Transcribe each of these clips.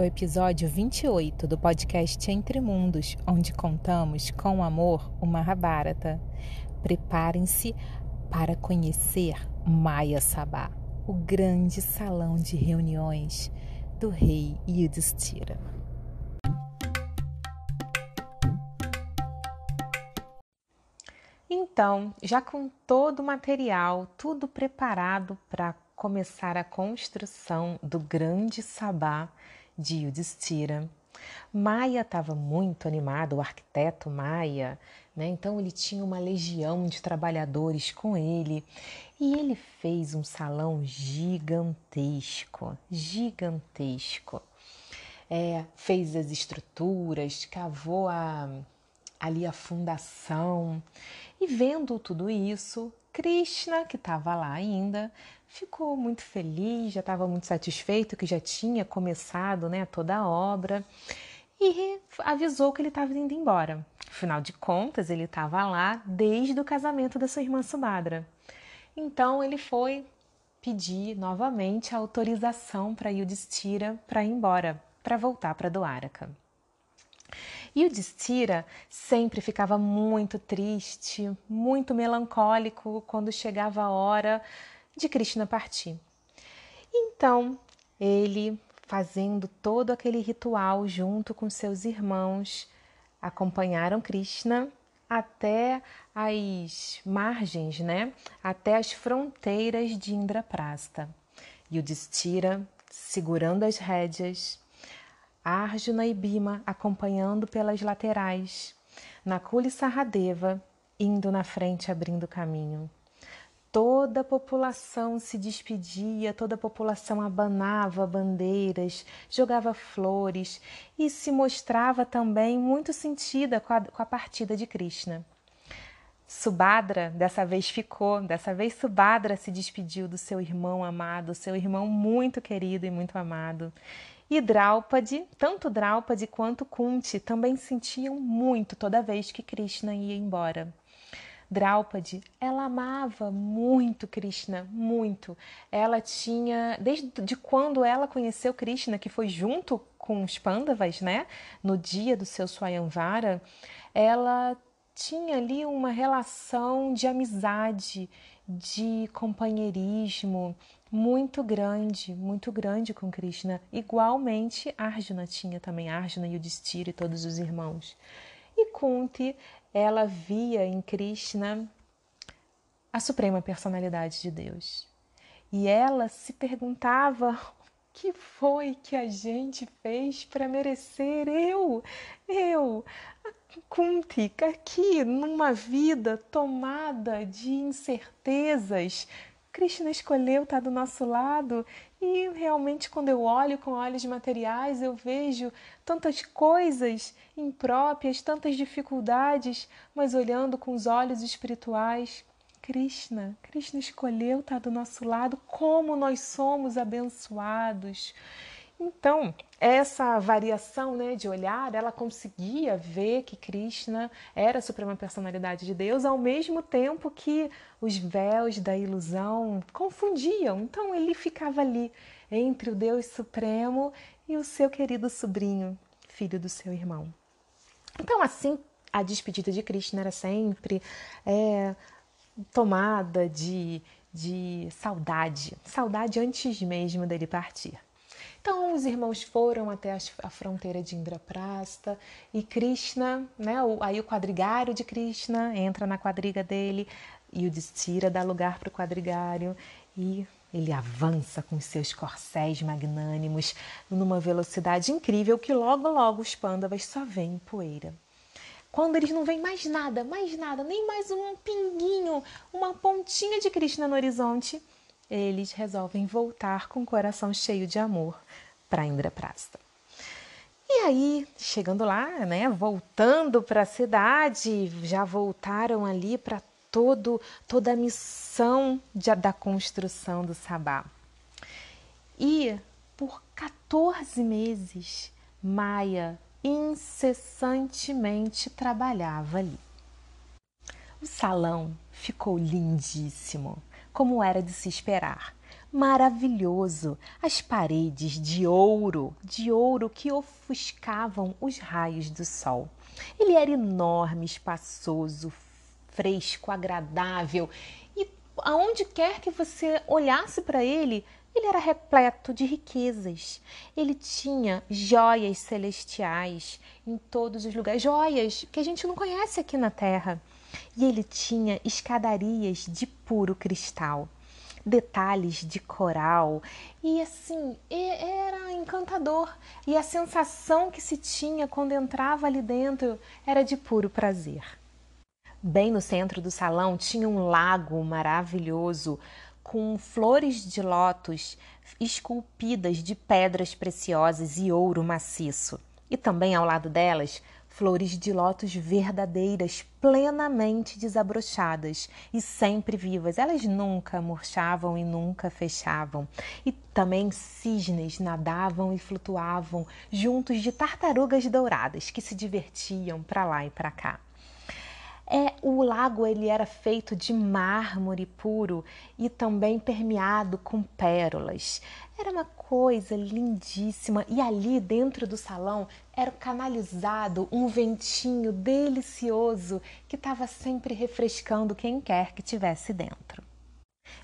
o episódio 28 do podcast Entre Mundos, onde contamos com amor o Mahabharata. Preparem-se para conhecer Maya Sabá, o grande salão de reuniões do rei Yudhishthira. Então, já com todo o material, tudo preparado para começar a construção do grande sabá de Yudhishthira, Maia estava muito animado, o arquiteto Maia, né? Então ele tinha uma legião de trabalhadores com ele e ele fez um salão gigantesco, gigantesco. É, fez as estruturas, cavou a, ali a fundação e vendo tudo isso, Krishna, que estava lá ainda, ficou muito feliz, já estava muito satisfeito que já tinha começado né, toda a obra e avisou que ele estava indo embora. Afinal de contas, ele estava lá desde o casamento da sua irmã Subhadra. Então ele foi pedir novamente a autorização para Yudhishthira para ir embora, para voltar para Dwaraka. E o Distira sempre ficava muito triste, muito melancólico quando chegava a hora de Krishna partir. Então, ele, fazendo todo aquele ritual junto com seus irmãos, acompanharam Krishna até as margens, né? Até as fronteiras de Indraprasta. E o Distira, segurando as rédeas, Arjuna e Bima acompanhando pelas laterais, Nakula e Saradeva indo na frente abrindo caminho. Toda a população se despedia, toda a população abanava bandeiras, jogava flores e se mostrava também muito sentida com a, com a partida de Krishna. Subhadra dessa vez ficou, dessa vez Subhadra se despediu do seu irmão amado, seu irmão muito querido e muito amado. E Draupadi, tanto Draupadi quanto Kunti também sentiam muito toda vez que Krishna ia embora. Draupadi, ela amava muito Krishna, muito. Ela tinha, desde de quando ela conheceu Krishna, que foi junto com os Pandavas, né, no dia do seu Swayamvara, ela tinha ali uma relação de amizade, de companheirismo, muito grande, muito grande com Krishna. Igualmente, Arjuna tinha também, Arjuna e o e todos os irmãos. E Kunti, ela via em Krishna a suprema personalidade de Deus. E ela se perguntava: o que foi que a gente fez para merecer eu, eu, Kunti, aqui numa vida tomada de incertezas, Krishna escolheu estar do nosso lado e realmente quando eu olho com olhos materiais eu vejo tantas coisas impróprias, tantas dificuldades, mas olhando com os olhos espirituais, Krishna, Krishna escolheu estar do nosso lado, como nós somos abençoados. Então, essa variação né, de olhar, ela conseguia ver que Krishna era a suprema personalidade de Deus, ao mesmo tempo que os véus da ilusão confundiam. Então, ele ficava ali entre o Deus Supremo e o seu querido sobrinho, filho do seu irmão. Então, assim, a despedida de Krishna era sempre é, tomada de, de saudade, saudade antes mesmo dele partir. Então os irmãos foram até a fronteira de Indraprasta e Krishna, né, aí o quadrigário de Krishna entra na quadriga dele e o Distira dá lugar para o quadrigário e ele avança com seus corcéis magnânimos numa velocidade incrível que logo logo os pândavas só veem poeira. Quando eles não veem mais nada, mais nada, nem mais um pinguinho, uma pontinha de Krishna no horizonte, eles resolvem voltar com o coração cheio de amor para Indraprasta. E aí, chegando lá, né, voltando para a cidade, já voltaram ali para todo toda a missão de, da construção do Sabá. E por 14 meses, Maia incessantemente trabalhava ali. O salão ficou lindíssimo como era de se esperar. maravilhoso, as paredes de ouro, de ouro que ofuscavam os raios do sol. Ele era enorme, espaçoso, fresco, agradável e aonde quer que você olhasse para ele, ele era repleto de riquezas. Ele tinha joias celestiais em todos os lugares, joias que a gente não conhece aqui na Terra. E ele tinha escadarias de puro cristal, detalhes de coral, e assim, era encantador. E a sensação que se tinha quando entrava ali dentro era de puro prazer. Bem no centro do salão tinha um lago maravilhoso com flores de lótus esculpidas de pedras preciosas e ouro maciço. E também ao lado delas, flores de lótus verdadeiras, plenamente desabrochadas e sempre vivas. Elas nunca murchavam e nunca fechavam. E também cisnes nadavam e flutuavam juntos de tartarugas douradas que se divertiam para lá e para cá. É, o lago ele era feito de mármore puro e também permeado com pérolas. Era uma coisa lindíssima e ali dentro do salão era canalizado um ventinho delicioso que estava sempre refrescando quem quer que tivesse dentro.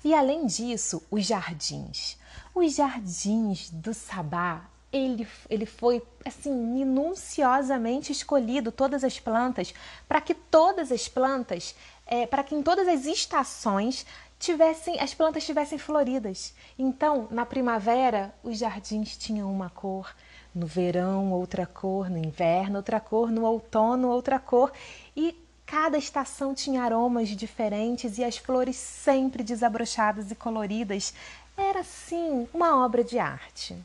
E além disso, os jardins. Os jardins do Sabá ele, ele foi assim minuciosamente escolhido todas as plantas para que todas as plantas, é, para que em todas as estações tivessem as plantas tivessem floridas. Então, na primavera, os jardins tinham uma cor, no verão outra cor, no inverno outra cor, no outono outra cor e cada estação tinha aromas diferentes e as flores sempre desabrochadas e coloridas. Era assim uma obra de arte.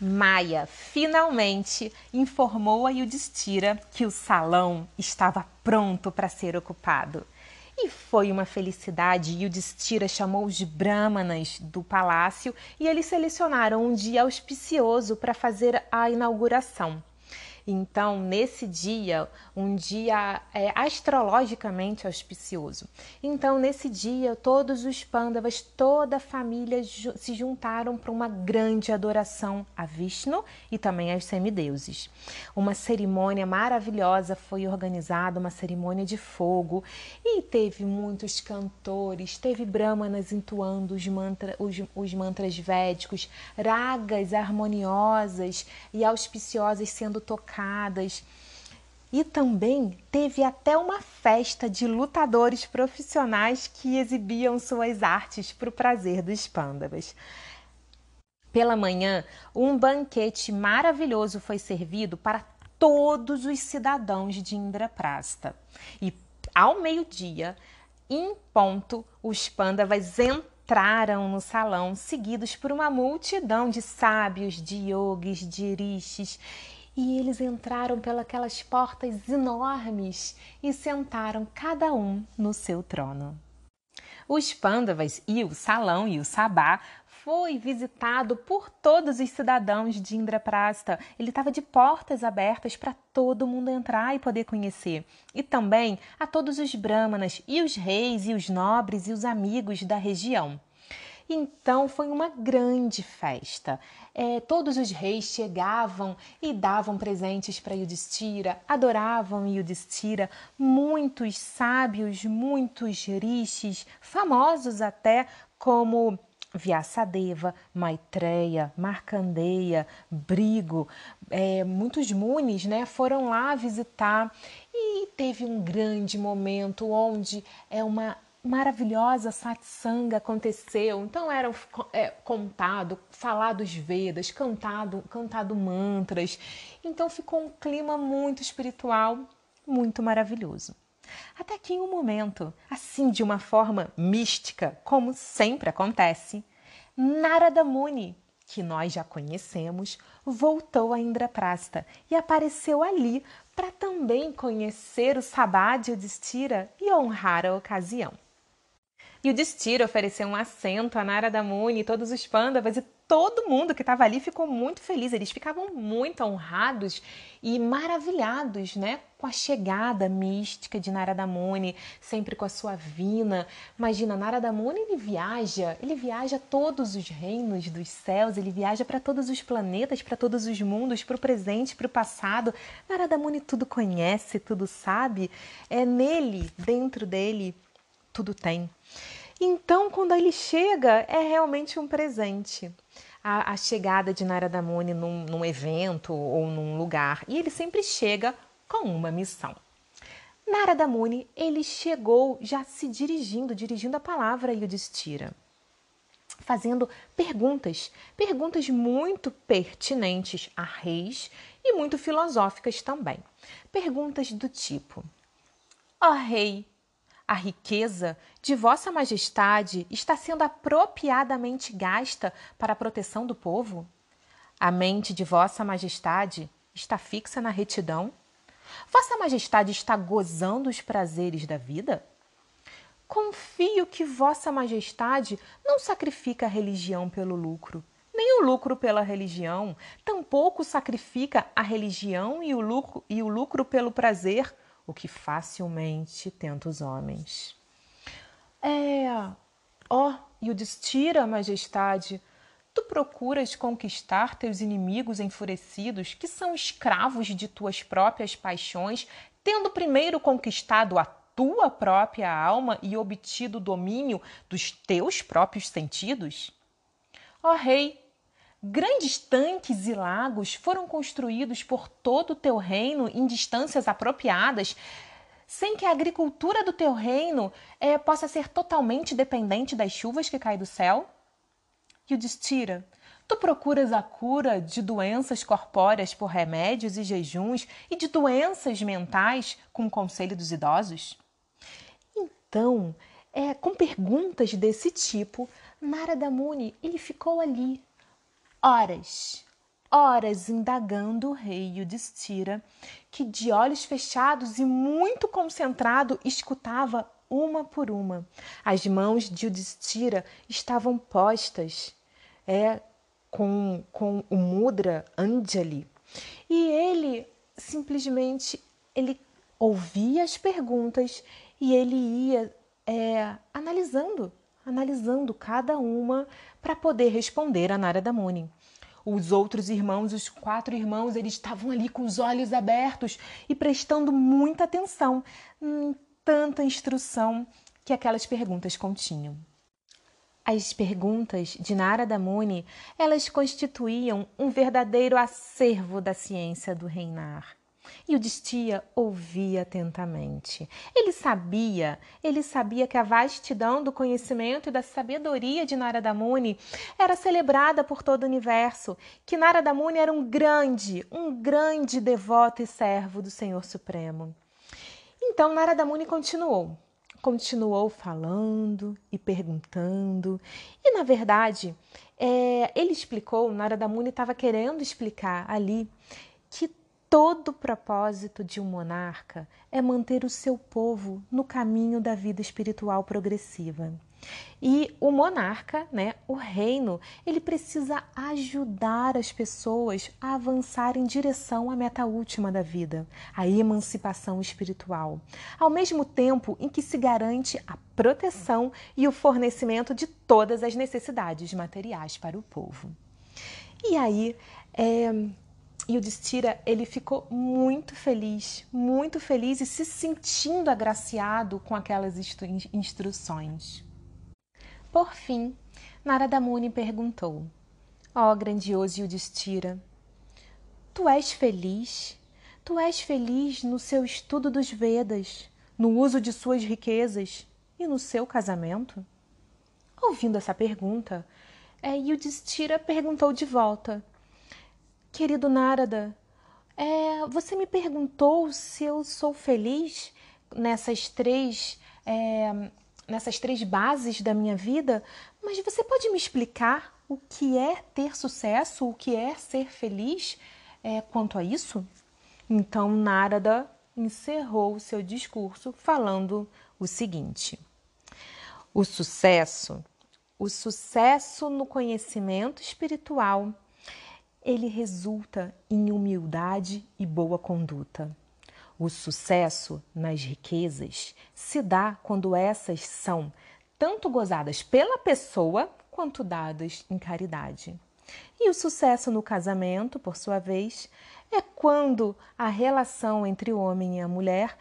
Maia finalmente informou a Yudhishthira que o salão estava pronto para ser ocupado. E foi uma felicidade. Yudhishthira chamou os brahmanas do palácio e eles selecionaram um dia auspicioso para fazer a inauguração. Então, nesse dia, um dia é, astrologicamente auspicioso. Então, nesse dia, todos os pândavas, toda a família se juntaram para uma grande adoração a Vishnu e também aos semideuses. Uma cerimônia maravilhosa foi organizada, uma cerimônia de fogo, e teve muitos cantores, teve brahmanas entoando os, mantra, os, os mantras védicos, ragas harmoniosas e auspiciosas sendo tocadas E também teve até uma festa de lutadores profissionais que exibiam suas artes para o prazer dos pândavas. Pela manhã, um banquete maravilhoso foi servido para todos os cidadãos de Indraprasta. E ao meio-dia, em ponto, os pândavas entraram no salão, seguidos por uma multidão de sábios, de yogis, de rishis e eles entraram pelas portas enormes e sentaram cada um no seu trono. Os Pandavas e o salão e o sabá foi visitado por todos os cidadãos de Indraprasta. Ele estava de portas abertas para todo mundo entrar e poder conhecer. E também a todos os brahmanas e os reis e os nobres e os amigos da região. Então foi uma grande festa. É, todos os reis chegavam e davam presentes para Yudhishthira, adoravam Yudhishthira. Muitos sábios, muitos rishis, famosos até como Vyasadeva, Maitreya, Markandeya, Brigo, é, muitos munis né, foram lá visitar e teve um grande momento onde é uma maravilhosa satsanga aconteceu. Então era é, contado, falado os Vedas, cantado, cantado mantras. Então ficou um clima muito espiritual, muito maravilhoso. Até que em um momento, assim de uma forma mística, como sempre acontece, Narada Muni, que nós já conhecemos, voltou a Indraprasta e apareceu ali para também conhecer o Sabá de Yudhishthira e honrar a ocasião. E o Destira ofereceu um assento a Narada Muni, todos os Pandavas e todo mundo que estava ali ficou muito feliz. Eles ficavam muito honrados e maravilhados, né, com a chegada mística de Narada Muni, sempre com a sua vina. Imagina, Narada Muni ele viaja, ele viaja todos os reinos dos céus, ele viaja para todos os planetas, para todos os mundos, para o presente, para o passado. Narada Muni tudo conhece, tudo sabe. É nele, dentro dele, tudo tem. Então, quando ele chega, é realmente um presente. A, a chegada de Narada Muni num, num evento ou num lugar. E ele sempre chega com uma missão. Narada Muni, ele chegou já se dirigindo, dirigindo a palavra Yudhishthira, fazendo perguntas, perguntas muito pertinentes a reis e muito filosóficas também. Perguntas do tipo: Ó oh, rei, a riqueza de Vossa Majestade está sendo apropriadamente gasta para a proteção do povo? A mente de Vossa Majestade está fixa na retidão? Vossa Majestade está gozando os prazeres da vida? Confio que Vossa Majestade não sacrifica a religião pelo lucro, nem o lucro pela religião, tampouco sacrifica a religião e o lucro, e o lucro pelo prazer o que facilmente tenta os homens. É, ó, e o destira, majestade, tu procuras conquistar teus inimigos enfurecidos, que são escravos de tuas próprias paixões, tendo primeiro conquistado a tua própria alma e obtido o domínio dos teus próprios sentidos? Ó rei, Grandes tanques e lagos foram construídos por todo o teu reino em distâncias apropriadas, sem que a agricultura do teu reino é, possa ser totalmente dependente das chuvas que caem do céu? E o destira, tu procuras a cura de doenças corpóreas por remédios e jejuns e de doenças mentais com o conselho dos idosos? Então, é, com perguntas desse tipo, Narada Muni ele ficou ali horas, horas indagando o rei Yudhishthira, que de olhos fechados e muito concentrado escutava uma por uma. As mãos de Yudhishthira estavam postas é, com, com o mudra Anjali. E ele simplesmente ele ouvia as perguntas e ele ia é, analisando analisando cada uma para poder responder a Narada Muni. Os outros irmãos, os quatro irmãos, eles estavam ali com os olhos abertos e prestando muita atenção em tanta instrução que aquelas perguntas continham. As perguntas de Narada Muni, elas constituíam um verdadeiro acervo da ciência do reinar. E o Distia ouvia atentamente. Ele sabia, ele sabia que a vastidão do conhecimento e da sabedoria de Narada Muni era celebrada por todo o universo, que Narada Muni era um grande, um grande devoto e servo do Senhor Supremo. Então Narada Muni continuou, continuou falando e perguntando, e na verdade, é, ele explicou, Narada Muni estava querendo explicar ali que Todo o propósito de um monarca é manter o seu povo no caminho da vida espiritual progressiva. E o monarca, né, o reino, ele precisa ajudar as pessoas a avançar em direção à meta última da vida, a emancipação espiritual, ao mesmo tempo em que se garante a proteção e o fornecimento de todas as necessidades materiais para o povo. E aí, é, e o Destira, ele ficou muito feliz, muito feliz e se sentindo agraciado com aquelas instru instruções. Por fim, Narada Muni perguntou: Ó oh, grandioso Yudhishthira, tu és feliz? Tu és feliz no seu estudo dos Vedas, no uso de suas riquezas e no seu casamento? Ouvindo essa pergunta, é, Yudhishthira perguntou de volta: Querido Narada, é, você me perguntou se eu sou feliz nessas três, é, nessas três bases da minha vida, mas você pode me explicar o que é ter sucesso, o que é ser feliz é, quanto a isso? Então Narada encerrou seu discurso falando o seguinte: O sucesso, o sucesso no conhecimento espiritual, ele resulta em humildade e boa conduta. O sucesso nas riquezas se dá quando essas são tanto gozadas pela pessoa quanto dadas em caridade. E o sucesso no casamento, por sua vez, é quando a relação entre o homem e a mulher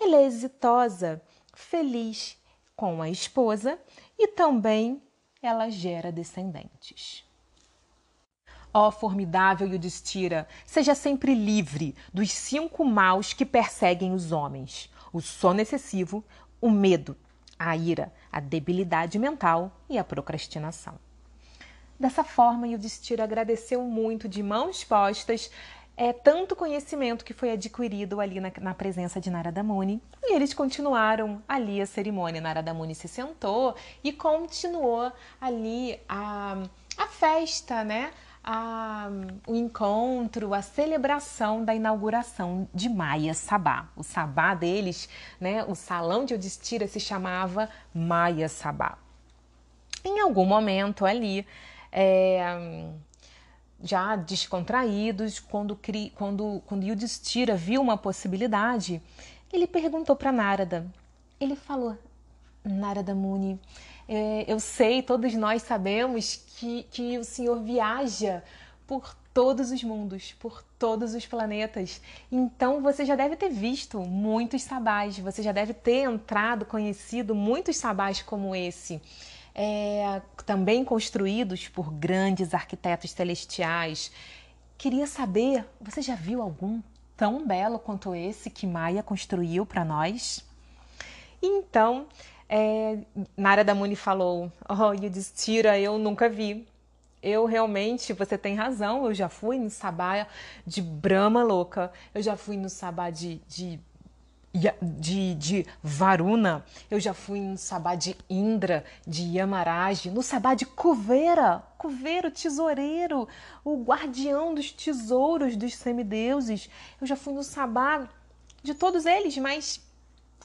é exitosa, feliz com a esposa e também ela gera descendentes. Ó formidável Yudhishthira, seja sempre livre dos cinco maus que perseguem os homens: o sono excessivo, o medo, a ira, a debilidade mental e a procrastinação. Dessa forma, Yudhishthira agradeceu muito de mãos postas é, tanto conhecimento que foi adquirido ali na, na, presença de Narada Muni. E eles continuaram ali a cerimônia. Narada Muni se sentou e continuou ali a, a festa, né? A, o encontro, a celebração da inauguração de Maya Sabá. O sabá deles, né, o salão de Odistira se chamava Maya Sabá. Em algum momento ali, é, já descontraídos, quando, quando, quando Yudhishthira viu uma possibilidade, ele perguntou para Narada. Ele falou, Narada Muni, é, eu sei, todos nós sabemos que, que o Senhor viaja por todos os mundos, por todos os planetas. Então você já deve ter visto muitos sabás, você já deve ter entrado, conhecido muitos sabás como esse é, também construídos por grandes arquitetos celestiais. Queria saber, você já viu algum tão belo quanto esse que Maia construiu para nós? Então, é, Narada Muni falou: Oh, Yudhishthira, eu nunca vi. Eu realmente, você tem razão, eu já fui no sabá de Brahma louca, eu já fui no sabá de, de de, de Varuna, eu já fui no sabá de Indra, de Yamaraj, no sabá de Kuvera, Kuvera, o tesoureiro, o guardião dos tesouros dos semideuses. Eu já fui no sabá de todos eles, mas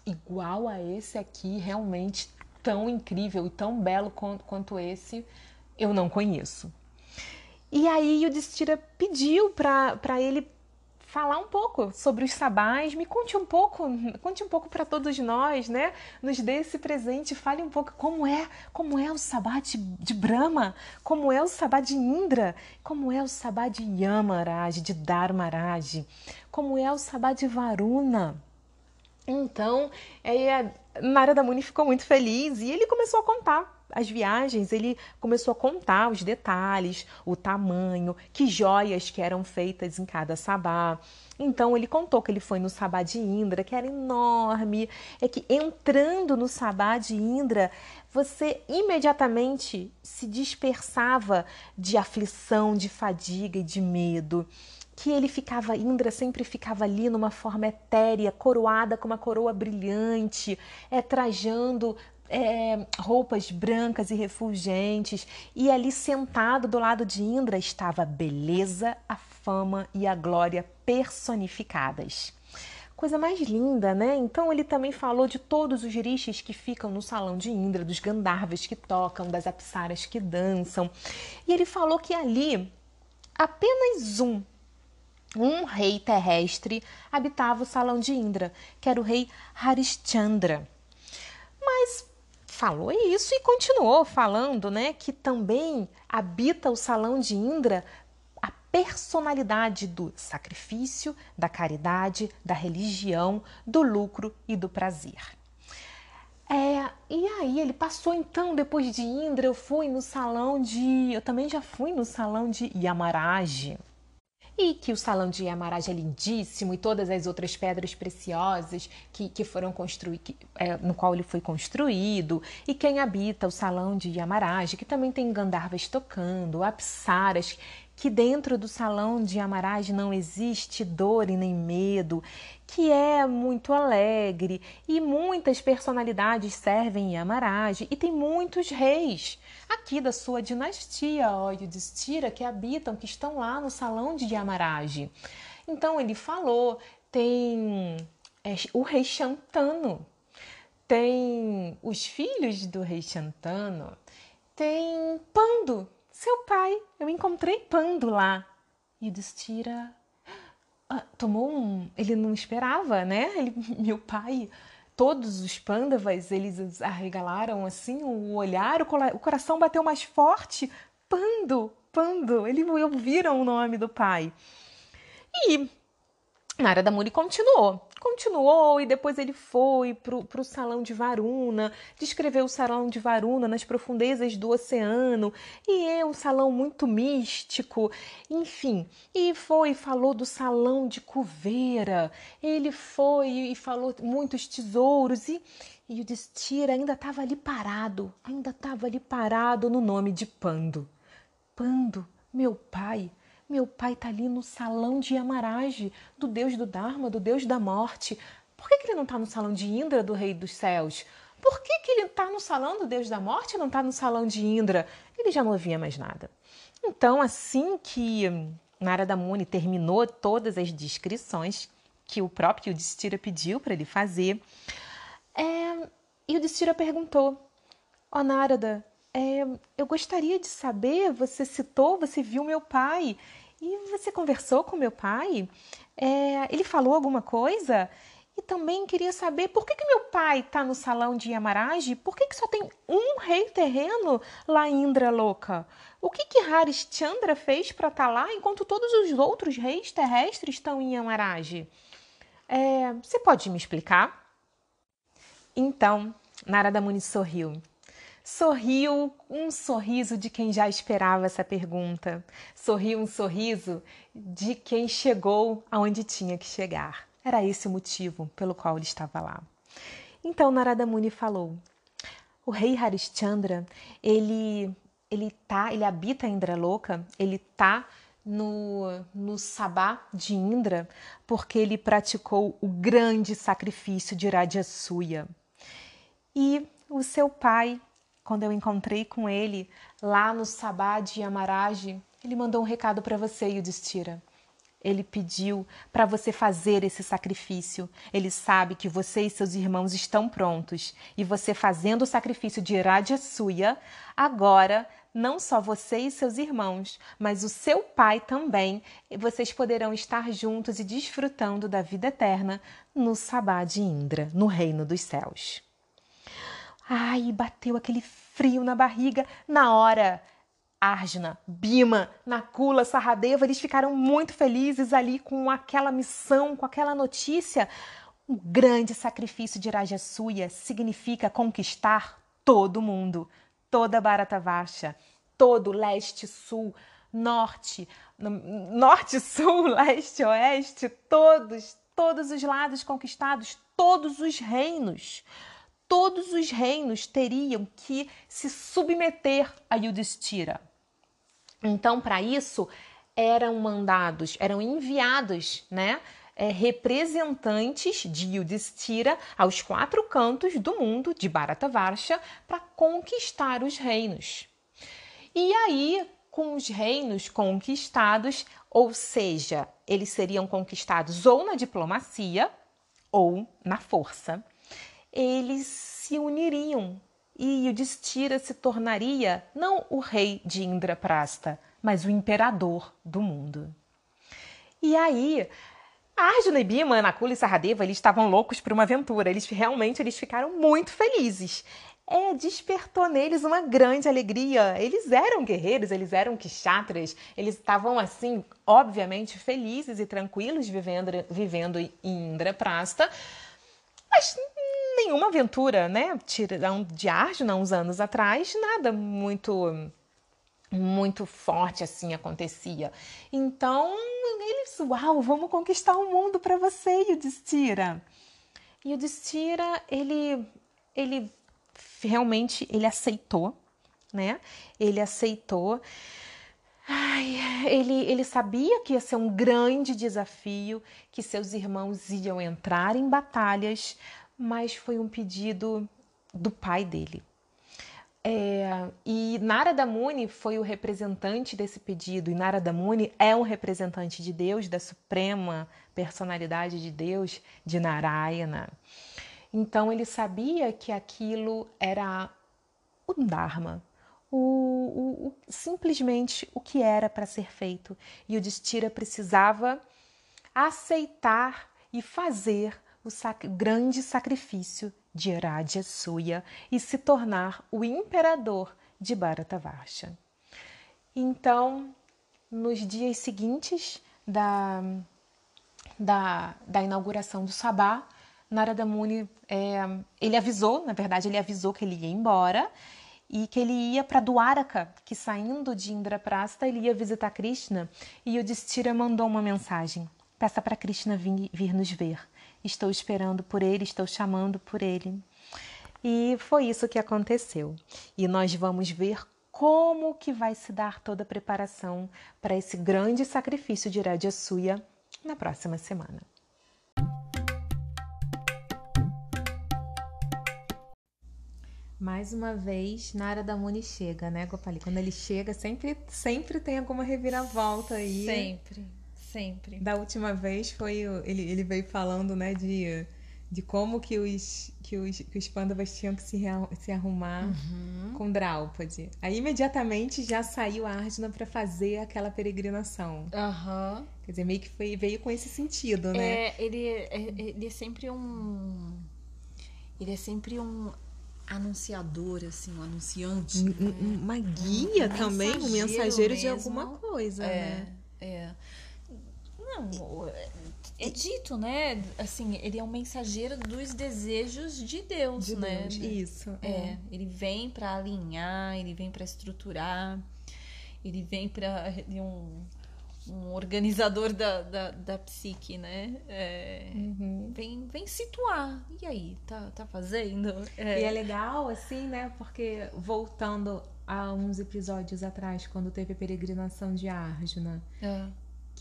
igual a esse aqui, realmente tão incrível e tão belo quanto, quanto esse, eu não conheço. E aí o Destira pediu para ele falar um pouco sobre os sabás. Me conte um pouco, conte um pouco para todos nós, né? Nos dê esse presente, fale um pouco como é, como é o sabá de, de Brahma, como é o sabá de Indra, como é o sabá de Yamaraj, de Dharmaraj, como é o sabá de Varuna. Então, é, Narada Muni ficou muito feliz e ele começou a contar as viagens, ele começou a contar os detalhes, o tamanho, que joias que eram feitas em cada sabá. Então ele contou que ele foi no sabá de Indra, que era enorme, é que entrando no sabá de Indra, você imediatamente se dispersava de aflição, de fadiga e de medo que ele ficava, Indra sempre ficava ali numa forma etérea, coroada com uma coroa brilhante, é, trajando é, roupas brancas e refulgentes, e ali sentado do lado de Indra estava a beleza, a fama e a glória personificadas. Coisa mais linda, né? Então ele também falou de todos os rishis que ficam no salão de Indra, dos Gandharvas que tocam, das apsaras que dançam. E ele falou que ali apenas um um rei terrestre habitava o salão de Indra, que era o rei Harishchandra. Mas falou isso e continuou falando, né, que também habita o salão de Indra a personalidade do sacrifício, da caridade, da religião, do lucro e do prazer. É, e aí ele passou então, depois de Indra, eu fui no salão de. Eu também já fui no salão de Yamaraj e que o salão de Yamaraj é lindíssimo e todas as outras pedras preciosas que, que foram construídas, é, no qual ele foi construído, e quem habita o salão de Yamaraj, que também tem Gandharvas tocando, Apsaras, que dentro do salão de Yamaraj não existe dor e nem medo, que é muito alegre. E muitas personalidades servem Yamaraj e tem muitos reis. Aqui da sua dinastia, ó Yudhishthira, que habitam, que estão lá no salão de Yamaraj. Então ele falou, tem é, o rei Shantano, tem os filhos do rei Shantano, tem Pando, seu pai. Eu encontrei Pando lá. E o Destira ah, tomou um. Ele não esperava, né? Ele, meu pai, todos os pândavas, eles arregalaram assim o olhar, o coração bateu mais forte. Pando, Pando, eles ouviram o nome do pai. E Narada Muni continuou continuou e depois ele foi para o salão de Varuna, descreveu o salão de Varuna nas profundezas do oceano, e é um salão muito místico, enfim. E foi falou do salão de Cuveira, ele foi e falou muitos tesouros, e, e o Destira ainda estava ali parado, ainda estava ali parado no nome de Pando. Pando, meu pai, meu pai está ali no salão de Yamaraj, do deus do Dharma, do deus da morte. Por que, que ele não está no salão de Indra, do rei dos céus? Por que, que ele está no salão do deus da morte e não está no salão de Indra? Ele já não ouvia mais nada. Então, assim que Narada Muni terminou todas as descrições que o próprio Yudhishthira pediu para ele fazer, é, Yudhishthira perguntou, ó oh, Narada, é, eu gostaria de saber, você citou, você viu meu pai, e você conversou com meu pai? É, ele falou alguma coisa? E também queria saber por que, que meu pai está no salão de Yamaraj? Por que, que só tem um rei terreno lá em Indra Louca? O que que Harishchandra fez para estar tá lá enquanto todos os outros reis terrestres estão em Yamaraj? É, você pode me explicar? Então, Narada Muni sorriu Sorriu um sorriso de quem já esperava essa pergunta. Sorriu um sorriso de quem chegou aonde tinha que chegar. Era esse o motivo pelo qual ele estava lá. Então Narada Muni falou: O rei Harishchandra, ele ele tá, ele habita Indra Loka, ele tá no, no Sabá de Indra porque ele praticou o grande sacrifício de Rajasuya. E o seu pai quando eu encontrei com ele lá no Sabá de Yamaraj, ele mandou um recado para você, Yudhishthira. Ele pediu para você fazer esse sacrifício. Ele sabe que você e seus irmãos estão prontos. E você fazendo o sacrifício de Rajasuya, agora não só você e seus irmãos, mas o seu pai também, vocês poderão estar juntos e desfrutando da vida eterna no Sabá de Indra, no reino dos céus. Ai, bateu aquele frio na barriga na hora. Arjuna, Bima, Nakula, Saradeva, eles ficaram muito felizes ali com aquela missão, com aquela notícia. O grande sacrifício de Rajasuya significa conquistar todo mundo, toda Bharatavarsha, todo leste, sul, norte, norte, sul, leste, oeste, todos, todos os lados conquistados, todos os reinos todos os reinos teriam que se submeter a Yudhishthira. Então, para isso, eram mandados, eram enviados, né? É, representantes de Yudhishthira aos quatro cantos do mundo de Bharatavarsha para conquistar os reinos. E aí, com os reinos conquistados, ou seja, eles seriam conquistados ou na diplomacia ou na força eles se uniriam e Yudhishthira se tornaria não o rei de Indraprasta, mas o imperador do mundo. E aí, Arjuna e Bhima, Nakula e Saradeva, eles estavam loucos por uma aventura. Eles realmente eles ficaram muito felizes. É, despertou neles uma grande alegria. Eles eram guerreiros, eles eram kshatras, eles estavam assim, obviamente felizes e tranquilos vivendo, vivendo em Indraprasta, mas nenhuma aventura, né? De Arjuna uns anos atrás, nada muito muito forte assim acontecia. Então, eles, uau, vamos conquistar o mundo para você, Yudhishthira. E o Yudhishthira, ele ele realmente ele aceitou, né? Ele aceitou. Ai, ele, ele sabia que ia ser um grande desafio, que seus irmãos iam entrar em batalhas, mas foi um pedido do pai dele. É, e Narada Muni foi o representante desse pedido, e Narada Muni é um representante de Deus, da suprema personalidade de Deus, de Narayana. Então ele sabia que aquilo era o Dharma, o, o, o, simplesmente o que era para ser feito. E o Destira precisava aceitar e fazer o sac grande sacrifício de Radha Suya e se tornar o imperador de Bharatavarsha. Então, nos dias seguintes da, da, da inauguração do Sabá, Narada Muni, é, ele avisou, na verdade, ele avisou que ele ia embora e que ele ia para Dwaraka, que saindo de Indraprasta ele ia visitar Krishna, e o Distira mandou uma mensagem: Peça para Krishna vir, vir nos ver. Estou esperando por ele, estou chamando por ele. E foi isso que aconteceu. E nós vamos ver como que vai se dar toda a preparação para esse grande sacrifício de Rajasuya na próxima semana. Mais uma vez, Narada Muni chega, né, Gopali? Quando ele chega, sempre, sempre tem alguma reviravolta aí. Sempre, sempre. Da última vez foi ele, ele veio falando, né, de, de como que os, que os, que os Pandavas tinham que se, se arrumar uhum. com Draupadi. Aí imediatamente já saiu a Arjuna para fazer aquela peregrinação. Uhum. Quer dizer, meio que foi, veio com esse sentido, né? É, ele, é, ele é sempre um. Ele é sempre um anunciador, assim, um anunciante. Um, né? Uma guia um também, um mensageiro mesmo. de alguma coisa, é, né? É. Não, é dito, né? Assim, ele é um mensageiro dos desejos de Deus, de né? Deus. Isso. É. é. Ele vem para alinhar, ele vem para estruturar, ele vem para um um organizador da, da, da psique, né? É, uhum. vem, vem situar. E aí, tá, tá fazendo? É. E é legal, assim, né? Porque voltando a uns episódios atrás, quando teve a peregrinação de Arjuna. É.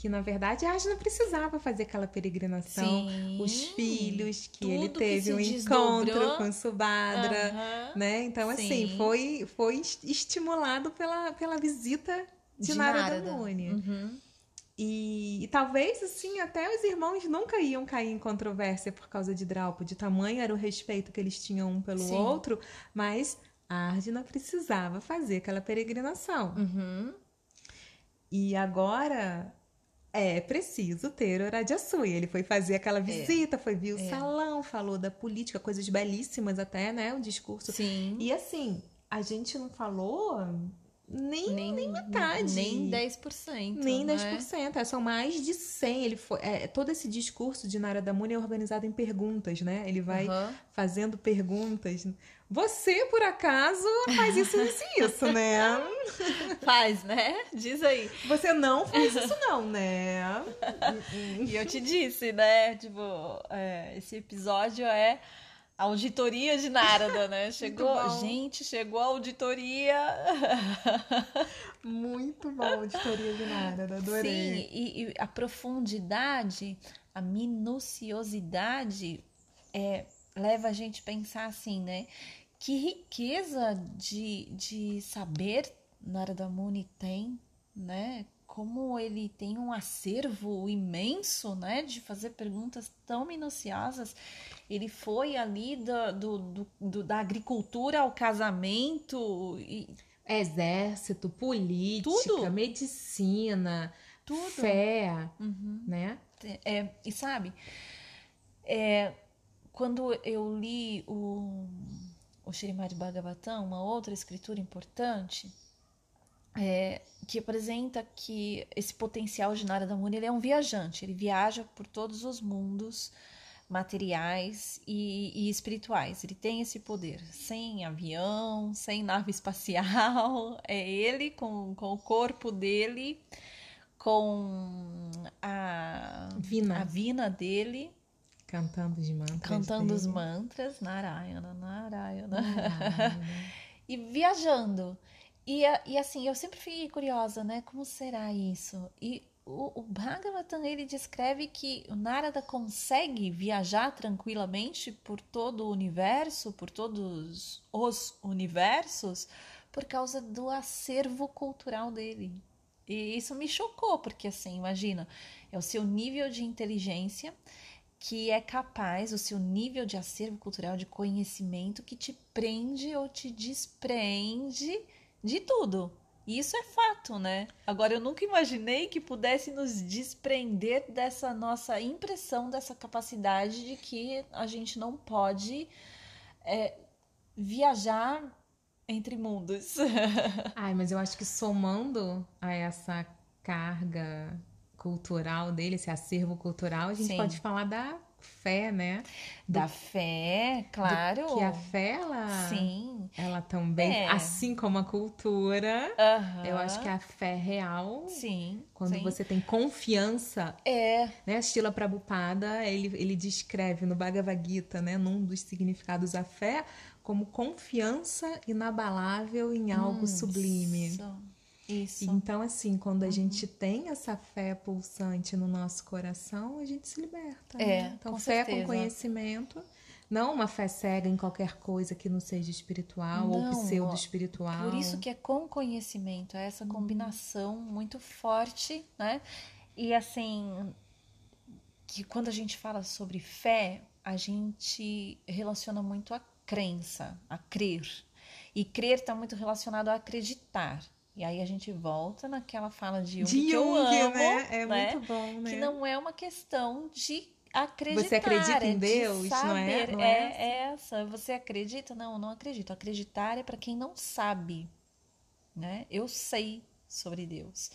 Que na verdade a Arjuna precisava fazer aquela peregrinação. Sim, os filhos, que ele teve que um encontro com Subhadra, uhum, né? Então, assim, sim. assim, foi, foi estimulado pela, pela visita de, de Narada, Narada. Muni. Uhum. E, e, talvez, assim, até os irmãos nunca iam cair em controvérsia por causa de Draupo. De tamanho era o respeito que eles tinham um pelo Sim. outro, mas a Ardina precisava fazer aquela peregrinação. Uhum. E agora é preciso ter Oradiaçui. Ele foi fazer aquela é. visita, é. foi ver o é. salão, falou da política, coisas belíssimas até, né? O discurso. Sim. E assim, a gente não falou nem, nem, nem metade. Nem 10%. Nem 10%. É? São mais de 100. Ele foi, é, todo esse discurso de Narada Muni é organizado em perguntas, né? Ele vai uhum. fazendo perguntas. Você, por acaso, faz isso, isso e isso, né? faz, né? Diz aí. Você não fez isso não, né? e eu te disse, né? Tipo, é, esse episódio é Auditoria de Narada, né? Chegou, gente, chegou a auditoria. Muito bom, auditoria de Narada, adorei. Sim, e, e, a profundidade, a minuciosidade é, leva a gente a pensar assim, né? Que riqueza de, de saber Narada Muni tem, né? como ele tem um acervo imenso, né, de fazer perguntas tão minuciosas. Ele foi ali do, do, do, do da agricultura ao casamento e exército, política, Tudo. medicina, Tudo. fé, uhum. né? É, e sabe, é, quando eu li o, o Shirimad Bhagavatam, uma outra escritura importante, é, que apresenta que esse potencial de Narada Muni ele é um viajante, ele viaja por todos os mundos materiais e, e, espirituais. Ele tem esse poder, sem avião, sem nave espacial, é ele com, com o corpo dele, com a vina, a vina dele. Cantando os mantras. Cantando dele. os mantras, Narayana, Narayana. Narayana. e viajando. E, e assim, eu sempre fiquei curiosa, né? Como será isso? E o, o Bhagavatam, ele descreve que o Narada consegue viajar tranquilamente por todo o universo, por todos os universos, por causa do acervo cultural dele. E isso me chocou, porque assim, imagina, é o seu nível de inteligência, que é capaz, o seu nível de acervo cultural, de conhecimento, que te prende ou te desprende de tudo. Isso é fato, né? Agora, eu nunca imaginei que pudesse nos desprender dessa nossa impressão, dessa capacidade de que a gente não pode é, viajar entre mundos. Ai, mas eu acho que somando a essa carga cultural dele, esse acervo cultural, a gente Sim. pode falar da fé, né? Da do, fé, claro. que a fé, ela, Sim. ela também, é. assim como a cultura, eu acho que a fé real, Sim. quando Sim. você tem confiança, é. né? Stila Prabhupada, ele, ele descreve no Bhagavad Gita, né, num dos significados da fé, como confiança inabalável em algo hum, sublime. Isso. Isso. Então, assim, quando a uhum. gente tem essa fé pulsante no nosso coração, a gente se liberta. É, né? Então, com fé certeza. com conhecimento. Não uma fé cega em qualquer coisa que não seja espiritual não, ou pseudo-espiritual. Por isso que é com conhecimento, é essa uhum. combinação uhum. muito forte, né? E assim, que quando a gente fala sobre fé, a gente relaciona muito a crença, a crer. E crer está muito relacionado a acreditar. E aí a gente volta naquela fala de Jung, de que eu amo, né? É né? muito bom, né? Que não é uma questão de acreditar. Você acredita é em Deus, saber. não é? Não é, é essa. Você acredita? Não, não acredito. Acreditar é para quem não sabe, né? Eu sei sobre Deus.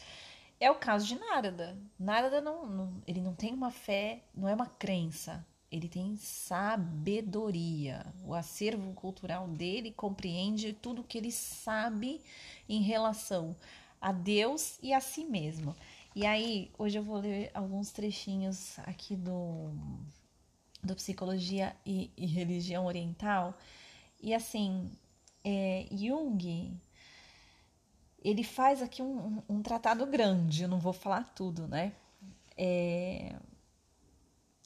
É o caso de Narada. Narada não, não, ele não tem uma fé, não é uma crença ele tem sabedoria. O acervo cultural dele compreende tudo que ele sabe em relação a Deus e a si mesmo. E aí, hoje eu vou ler alguns trechinhos aqui do, do Psicologia e, e Religião Oriental. E assim, é, Jung, ele faz aqui um, um, tratado grande, eu não vou falar tudo, né? É,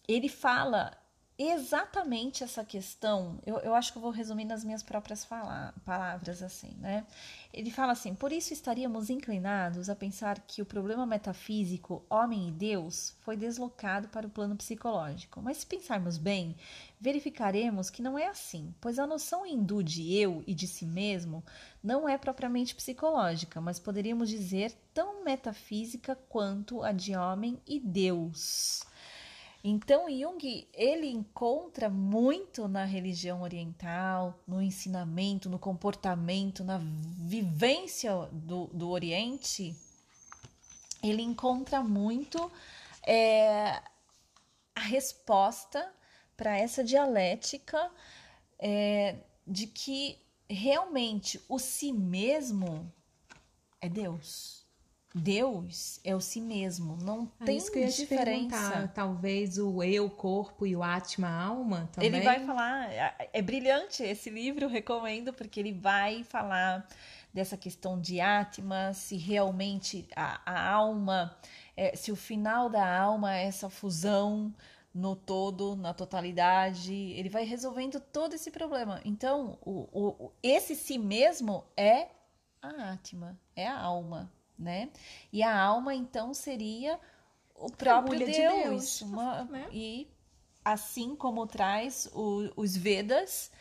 ele fala exatamente essa questão. Eu, eu acho que eu vou resumir nas minhas próprias fala, palavras, assim, né? Ele fala assim: por isso estaríamos inclinados a pensar que o problema metafísico, homem e Deus, foi deslocado para o plano psicológico. Mas se pensarmos bem, verificaremos que não é assim, pois a noção hindu de eu e de si mesmo não é propriamente psicológica, mas poderíamos dizer tão metafísica quanto a de homem e Deus. Então, Jung ele encontra muito na religião oriental, no ensinamento, no comportamento, na vivência do, do Oriente, ele encontra muito é, a resposta para essa dialética é, de que realmente o si mesmo é Deus. Deus é o si mesmo, não ah, tem diferença. talvez o eu, corpo e o Atma, alma também. Ele vai falar, é, é brilhante esse livro, recomendo, porque ele vai falar dessa questão de Atma, se realmente a, a alma, é, se o final da alma é essa fusão no todo, na totalidade, ele vai resolvendo todo esse problema. Então, o, o, esse si mesmo é a Atma, é a alma né? E a alma então seria o próprio Deus, de Deus uma, né? e assim como traz o, os Vedas,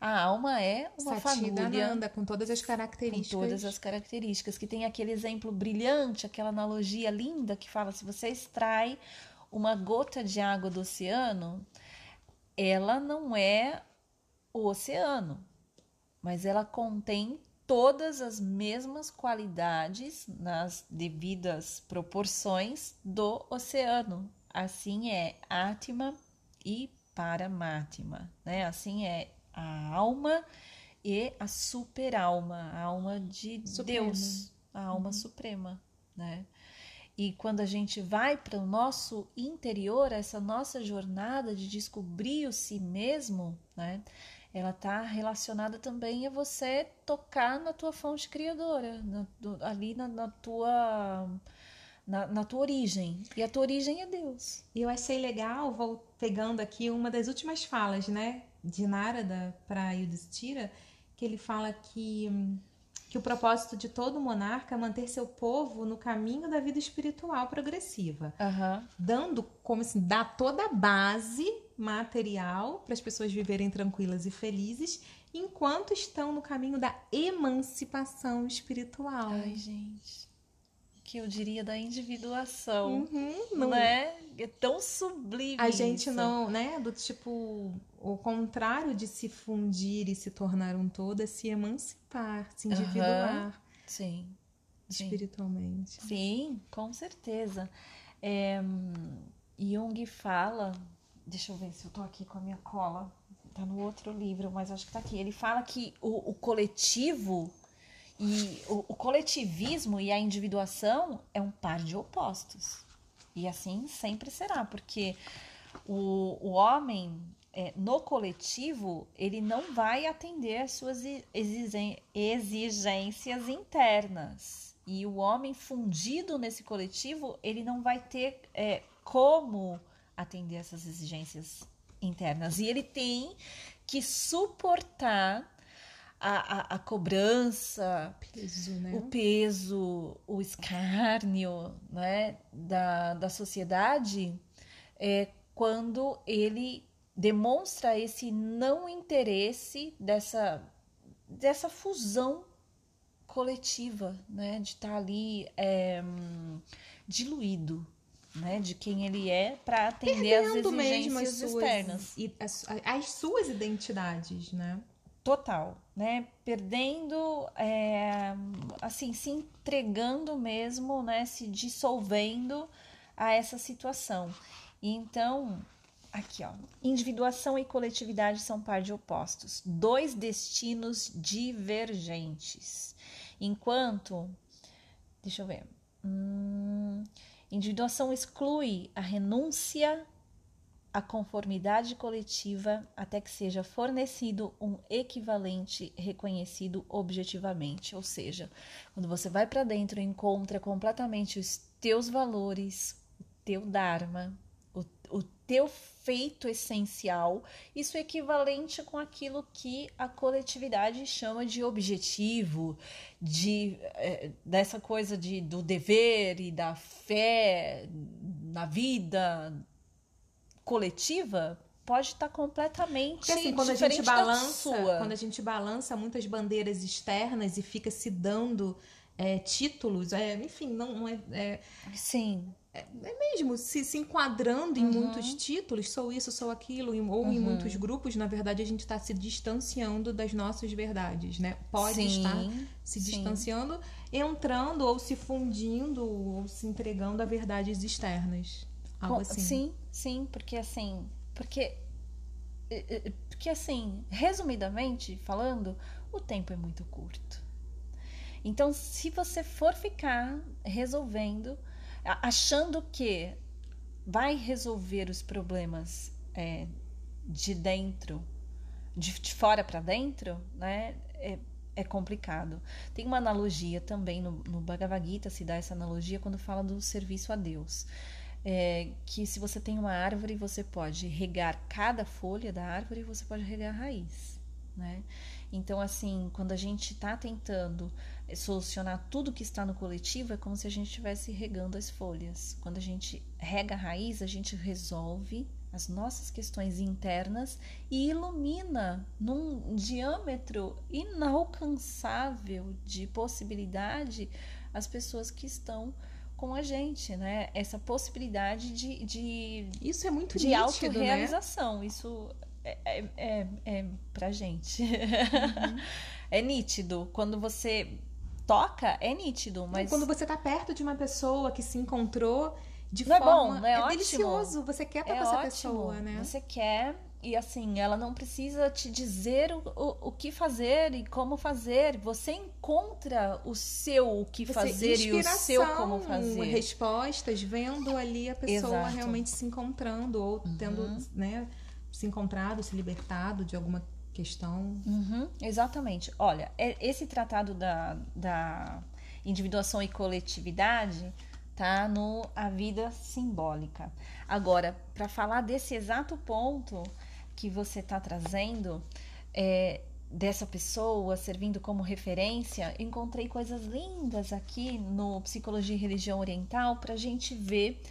a alma é uma fagulha com todas as características. Com todas as características, que tem aquele exemplo brilhante, aquela analogia linda que fala se você extrai uma gota de água do oceano, ela não é o oceano, mas ela contém todas as mesmas qualidades nas devidas proporções do oceano. Assim é Atma e Paramatma, né? Assim é a alma e a superalma, a alma de Suprema. Deus, a alma uhum. suprema, né? E quando a gente vai para o nosso interior, essa nossa jornada de descobrir o si mesmo, né? Ela está relacionada também a você tocar na tua fonte criadora, na, do, ali na, na tua na, na, tua origem. E a tua origem é Deus. E eu achei legal, vou pegando aqui uma das últimas falas, né, de Narada para Yudhishthira, que ele fala que que o propósito de todo monarca é manter seu povo no caminho da vida espiritual progressiva, Aham. dando como assim, dá toda a base material para as pessoas viverem tranquilas e felizes, enquanto estão no caminho da emancipação espiritual. Ai, gente. Que eu diria da individuação. Uhum, não- Né? É tão sublime. A gente isso. não, né? Do tipo, o contrário de se fundir e se tornar um todo é se emancipar, se individuar Sim. Sim. espiritualmente. Sim, com certeza. É, hum, Jung fala, deixa eu ver se eu tô aqui com a minha cola, tá no outro livro, mas acho que tá aqui. Ele fala que o, o coletivo e o, o coletivismo e a individuação é um par de opostos. E assim sempre será, porque o, o homem é, no coletivo ele não vai atender suas exigências internas. E o homem fundido nesse coletivo, ele não vai ter é, como atender essas exigências internas. E ele tem que suportar a, a, a cobrança, Peso, né? o peso, o escárnio né, da, da sociedade é quando ele demonstra esse não interesse dessa, dessa fusão coletiva, né, de estar ali é, diluído, né, de quem ele é para atender às as exigências suas, externas. e as, as suas identidades, né? Total, né? Perdendo, é, assim, se entregando mesmo, né? Se dissolvendo a essa situação. E então, aqui, ó, individuação e coletividade são par de opostos, dois destinos divergentes. Enquanto, deixa eu ver, hum, individuação exclui a renúncia a conformidade coletiva até que seja fornecido um equivalente reconhecido objetivamente. Ou seja, quando você vai para dentro e encontra completamente os teus valores, o teu dharma, o, o teu feito essencial, isso é equivalente com aquilo que a coletividade chama de objetivo, de eh, dessa coisa de, do dever e da fé na vida coletiva pode estar completamente Porque assim, quando a diferente gente da balança, sua. quando a gente balança muitas bandeiras externas e fica se dando é, títulos, é, enfim, não, não é, é Sim, mesmo se, se enquadrando em Uhum. muitos títulos, sou isso, sou aquilo, em- ou em Uhum. muitos grupos, na verdade a gente está se distanciando das nossas verdades, né? Pode sim, estar se sim. distanciando, entrando ou se fundindo ou se entregando a verdades externas. Algo assim. Sim, sim, porque assim, porque porque assim, resumidamente falando, o tempo é muito curto. Então, se você for ficar resolvendo, achando que vai resolver os problemas eh, de dentro, de, de fora para dentro, né? É, é complicado. Tem uma analogia também no, no Bhagavad Gita, se dá essa analogia quando fala do serviço a Deus é, que se você tem uma árvore, você pode regar cada folha da árvore, você pode regar a raiz, né? Então, assim, quando a gente está tentando solucionar tudo que está no coletivo, é como se a gente estivesse regando as folhas. Quando a gente rega a raiz, a gente resolve as nossas questões internas e ilumina num diâmetro inalcançável de possibilidade as pessoas que estão com a gente, né? Essa possibilidade de, de, Isso é muito de nítido, né? Isso é, é, é, é pra gente. Uhum. é nítido. Quando você toca, é nítido, mas. Quando você tá perto de uma pessoa que se encontrou de Não é forma. bom, não é ótimo? delicioso. Você quer estar é essa ótimo. pessoa, né? Você quer. E assim, ela não precisa te dizer o, o, o que fazer e como fazer. Você encontra o seu o que Você- fazer e o seu como fazer. respostas, vendo ali a pessoa Exato. realmente se encontrando ou tendo, Uhum. né, se encontrado, se libertado de alguma questão. Uhum, exatamente. Olha, é- esse tratado da, da individuação e coletividade tá no A Vida Simbólica. Agora, para falar desse exato ponto que você está trazendo, é, dessa pessoa servindo como referência, encontrei coisas lindas aqui no Psicologia e Religião Oriental para a gente ver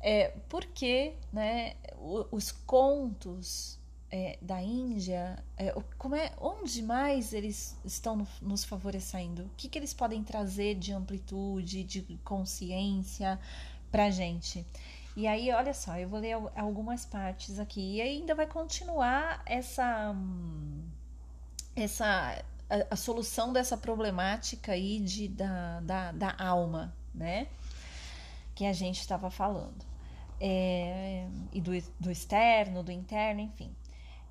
é, por que né, os contos é, da Índia, é, como é, onde mais eles estão no, nos favorecendo? O que, que eles podem trazer de amplitude, de consciência para a gente? E aí, olha só, eu vou ler algumas partes aqui e ainda vai continuar essa essa a, a solução dessa problemática aí de, da, da, da alma, né? Que a gente estava falando. É, e do, do externo, do interno, enfim.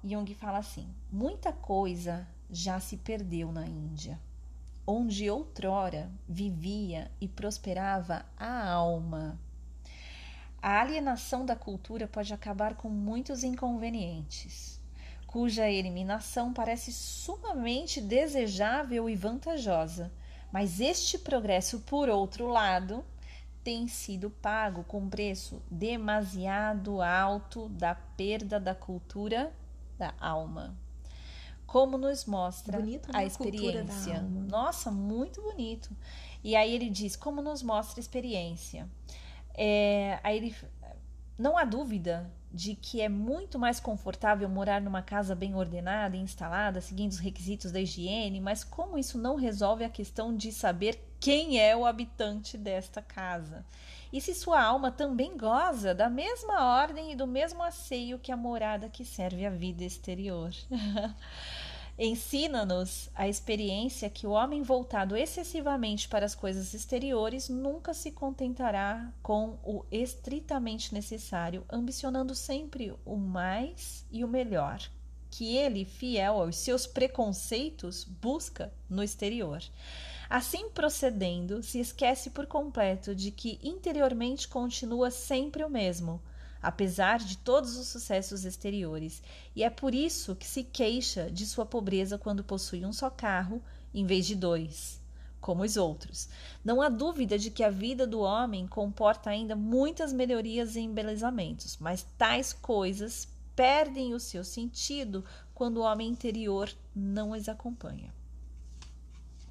Jung fala assim: muita coisa já se perdeu na Índia, onde outrora vivia e prosperava a alma. A alienação da cultura pode acabar com muitos inconvenientes, cuja eliminação parece sumamente desejável e vantajosa, mas este progresso, por outro lado, tem sido pago com preço demasiado alto da perda da cultura da alma. Como nos mostra bonito, né? a experiência. Nossa, muito bonito. E aí ele diz: como nos mostra a experiência. É, aí ele, não há dúvida de que é muito mais confortável morar numa casa bem ordenada e instalada, seguindo os requisitos da higiene, mas como isso não resolve a questão de saber quem é o habitante desta casa? E se sua alma também goza da mesma ordem e do mesmo asseio que a morada que serve à vida exterior? Ensina-nos a experiência que o homem voltado excessivamente para as coisas exteriores nunca se contentará com o estritamente necessário, ambicionando sempre o mais e o melhor, que ele, fiel aos seus preconceitos, busca no exterior. Assim procedendo, se esquece por completo de que interiormente continua sempre o mesmo apesar de todos os sucessos exteriores, e é por isso que se queixa de sua pobreza quando possui um só carro em vez de dois, como os outros. Não há dúvida de que a vida do homem comporta ainda muitas melhorias e embelezamentos, mas tais coisas perdem o seu sentido quando o homem interior não as acompanha.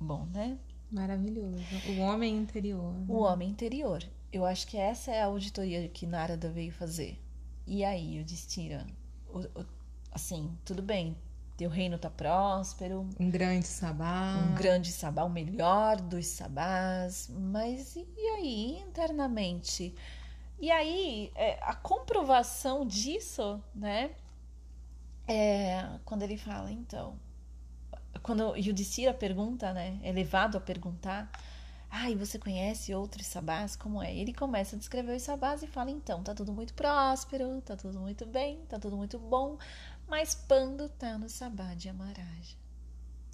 Bom, né? Maravilhoso. O homem interior. Né? O homem interior. Eu acho que essa é a auditoria que Narada veio fazer. E aí, o Destira, assim, tudo bem, teu reino tá próspero. Um grande sabá. Um grande sabá, o melhor dos sabás. Mas e aí, internamente? E aí, é, a comprovação disso, né? É quando ele fala, então. Quando Yudhishthira pergunta, né? É levado a perguntar ah, e você conhece outros sabás? Como é? Ele começa a descrever os sabás e fala: então, tá tudo muito próspero, tá tudo muito bem, tá tudo muito bom, mas Pando tá no sabá de Amaraja.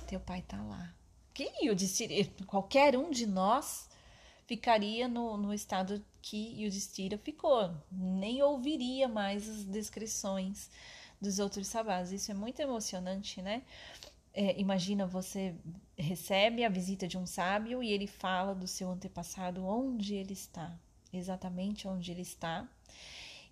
Teu pai tá lá. Que eu disse, qualquer um de nós ficaria no, no estado que Yudhishthira ficou, nem ouviria mais as descrições dos outros sabás. Isso é muito emocionante, né? É, imagina você recebe a visita de um sábio e ele fala do seu antepassado, onde ele está, exatamente onde ele está,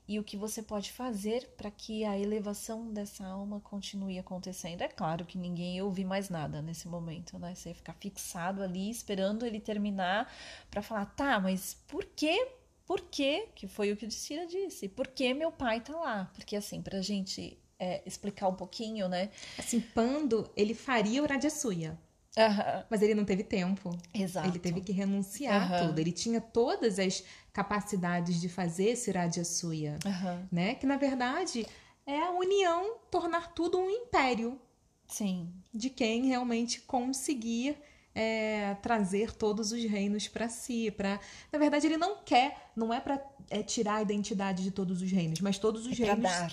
e o que você pode fazer para que a elevação dessa alma continue acontecendo. É claro que ninguém ia ouvir mais nada nesse momento, né? Você ia ficar fixado ali, esperando ele terminar para falar, tá, mas por quê? Por quê? Que foi o que o Dicira disse. Por que meu pai tá lá? Porque assim, pra gente é, explicar um pouquinho, né? Assim, Pando, ele faria o Rajasuya. Uhum. Mas ele não teve tempo. Exato. Ele teve que renunciar uhum. tudo. Ele tinha todas as capacidades de fazer esse Rajasuya, uhum. né? Que na verdade é a união, tornar tudo um império. Sim. De quem realmente conseguir é, trazer todos os reinos para si. Pra... Na verdade, ele não quer, não é para é, tirar a identidade de todos os reinos, mas todos os é reinos. Dar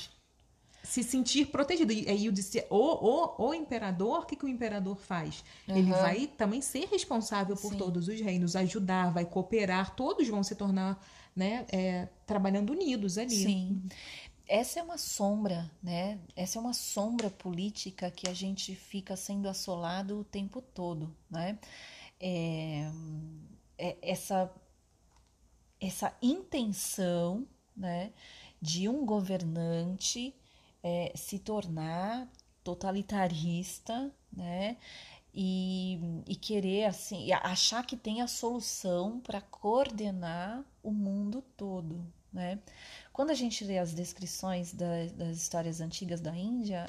se sentir protegido. E aí eu disse, o, o, o imperador, o que, que o imperador faz? Uhum. Ele vai também ser responsável por Sim. todos os reinos, ajudar, vai cooperar, todos vão se tornar, né, é, trabalhando unidos ali. Sim. Essa é uma sombra, né? Essa é uma sombra política que a gente fica sendo assolado o tempo todo, né? É, é essa, essa intenção, né? De um governante é, se tornar totalitarista, né? E, e querer assim, achar que tem a solução para coordenar o mundo todo, né? Quando a gente lê as descrições da, das histórias antigas da Índia,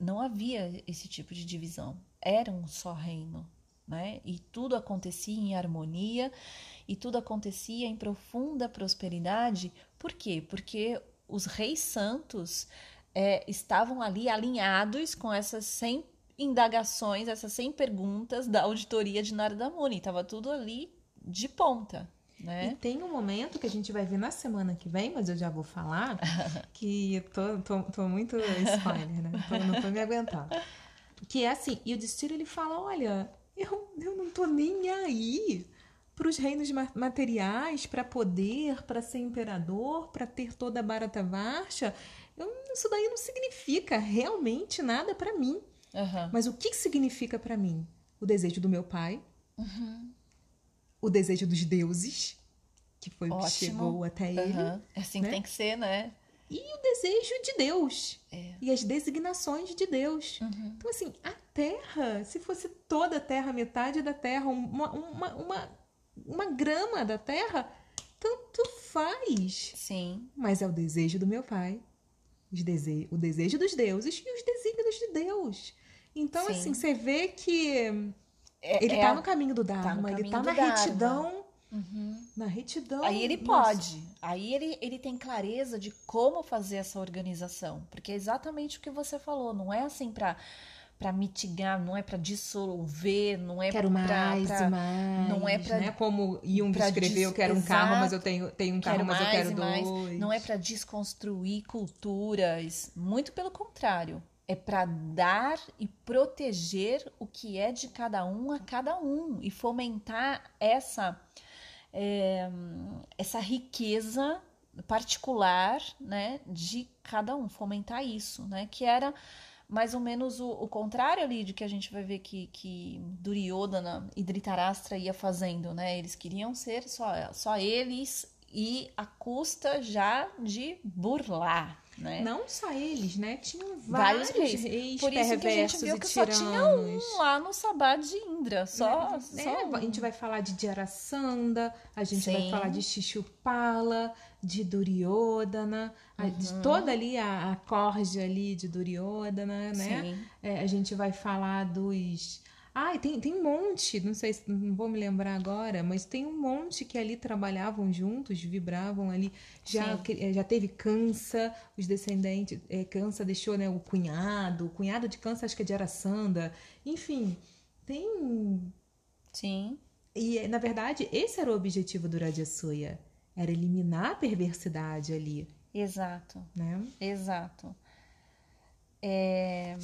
não havia esse tipo de divisão. Era um só reino, né? E tudo acontecia em harmonia e tudo acontecia em profunda prosperidade. Por quê? Porque os reis santos é, estavam ali alinhados com essas 100 indagações, essas 100 perguntas da auditoria de Narada Muni. Estava tudo ali de ponta. Né? E tem um momento que a gente vai ver na semana que vem, mas eu já vou falar, que tô, tô, tô muito spoiler, né? Tô, não tô me aguentando. Que é assim, e o Destino ele fala: olha, eu, eu não tô nem aí para os reinos materiais, para poder, para ser imperador, para ter toda a Bharata Varsha. Eu, isso daí não significa realmente nada para mim. Uhum. Mas o que, significa para mim? O desejo do meu pai, uhum o desejo dos deuses, que foi Ótimo. o que chegou até ele. Uhum. Assim né? tem que ser, né? E o desejo de Deus. É. E as designações de Deus. Uhum. Então, assim, a terra, se fosse toda a terra, metade da terra, uma, uma, uma, uma grama da terra, tanto faz. Sim. Mas é o desejo do meu pai, dese o desejo dos deuses e os desígnios de Deus. Então, Sim. assim, você vê que é, ele está é, no caminho do Dharma, tá ele está na retidão. Uhum. Na retidão. Aí ele nossa. pode. Aí ele, ele tem clareza de como fazer essa organização. Porque é exatamente o que você falou. Não é assim para para mitigar, não é para dissolver, não é quero mais pra, mais, não é para né? como Jung escreveu, quero um carro, mas eu tenho, tenho um carro, mas eu quero dois. Não é para desconstruir culturas, muito pelo contrário é para dar e proteger o que é de cada um a cada um e fomentar essa é, essa riqueza particular né, de cada um, fomentar isso, né, que era mais ou menos o, o contrário ali de que a gente vai ver que, que Duryodhana e Dhritarashtra ia fazendo, né, eles queriam ser só, só eles e a custa já de burlar, né? Não só eles, né? Tinham vários, vários reis. reis Por isso que a gente viu que só tinha um lá no Sabá de Indra. Só, é, só é, um. A gente vai falar de Jarasandha, a gente Sim. vai falar de Shishupala, de Duryodhana, uhum. de toda ali a, a corja ali de Duryodhana, né? É, a gente vai falar dos ah, tem, tem um monte, não sei, não vou me lembrar agora, mas tem um monte que ali trabalhavam juntos, vibravam ali. Já, que, eh, já teve Cansa, os descendentes. É, Cansa deixou né, o cunhado, o cunhado de Cansa acho que é de Araçanda. Enfim, tem. Sim. E, na verdade, esse era o objetivo do Rajasuya. Era eliminar a perversidade ali. Exato. Né? Exato. É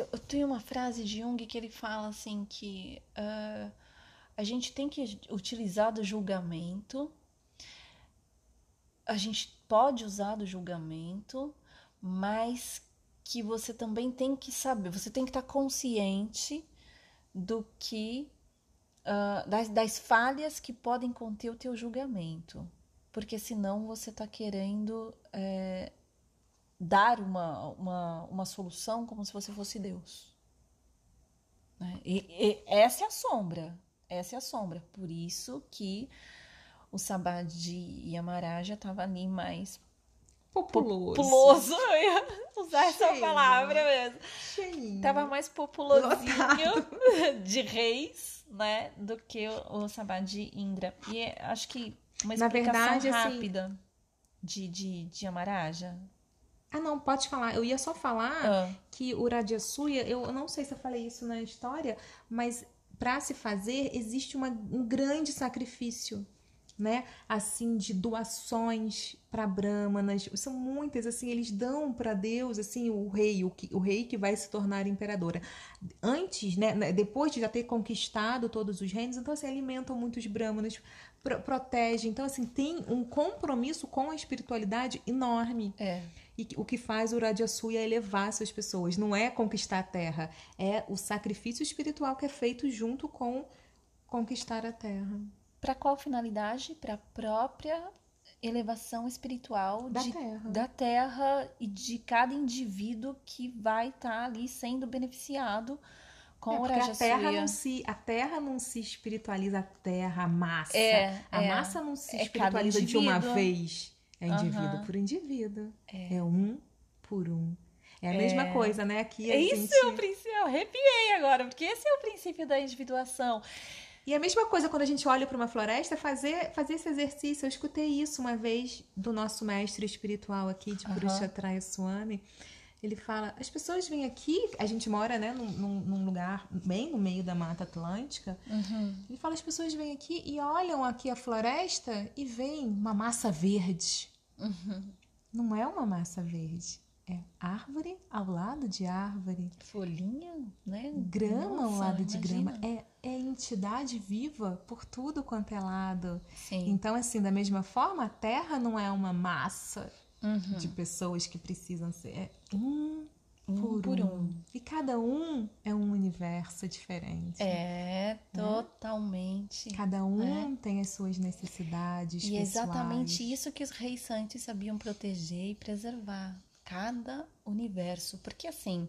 eu tenho uma frase de Jung que ele fala assim que uh, a gente tem que utilizar do julgamento, a gente pode usar do julgamento, mas que você também tem que saber, você tem que estar consciente do que uh, das, das falhas que podem conter o teu julgamento, porque senão você está querendo é, dar uma, uma, uma solução como se você fosse Deus. Né? E, e, essa é a sombra. Essa é a sombra. Por isso que o Sabá de Yamaraja estava ali mais populoso. Populoso, eu ia usar Cheio. essa palavra mesmo. Cheio. Tava mais populosinho de reis, né, do que o, o Sabá de Indra. E é, acho que uma explicação Na verdade, assim, rápida assim... de, de, de Yamaraja. Ah, não, pode falar. Eu ia só falar ah. que o Rajasuya, eu não sei se eu falei isso na história, mas para se fazer existe uma, um grande sacrifício, né? Assim, de doações para brahmanas. São muitas, assim, eles dão para Deus, assim, o rei, o, que, o rei que vai se tornar imperadora. Antes, né, né, depois de já ter conquistado todos os reinos, então, assim, alimentam muitos brahmanas, pro, protegem. Então, assim, tem um compromisso com a espiritualidade enorme. É. E o que faz o Rajasuya é elevar essas pessoas. Não é conquistar a terra, é o sacrifício espiritual que é feito junto com conquistar a terra. Para qual finalidade? Para a própria elevação espiritual Da de- Terra. da Terra e de cada indivíduo que vai estar ali sendo beneficiado com É, o porque a terra, não se, a terra não se espiritualiza, a terra, a massa. É, a é. massa não se É espiritualiza de uma vez. É indivíduo Aham. por indivíduo. É. É. um por um. É a mesma coisa, né? Aqui a Isso gente... é o princípio, eu arrepiei agora, porque esse é o princípio da individuação. E a mesma coisa quando a gente olha para uma floresta, fazer, fazer esse exercício. Eu escutei isso uma vez do nosso mestre espiritual aqui, de. Purushatraya Swami. Ele fala: as pessoas vêm aqui, a gente mora né, num, num- lugar bem no meio da Mata Atlântica. Ele fala: as pessoas vêm aqui e olham aqui a floresta e veem uma massa verde. Não é uma massa verde. É árvore ao lado de árvore. Folhinha, né? Grama ao Nossa, lado de grama. É, é entidade viva por tudo quanto é lado. Sim. Então, assim, da mesma forma, a Terra não é uma massa Uhum. de pessoas que precisam ser. É um, Um por, por um. um. E cada um é um universo diferente. É, totalmente. Cada um tem as suas necessidades. E é exatamente pessoais. isso que os reis santos sabiam proteger e preservar. Cada universo. Porque assim,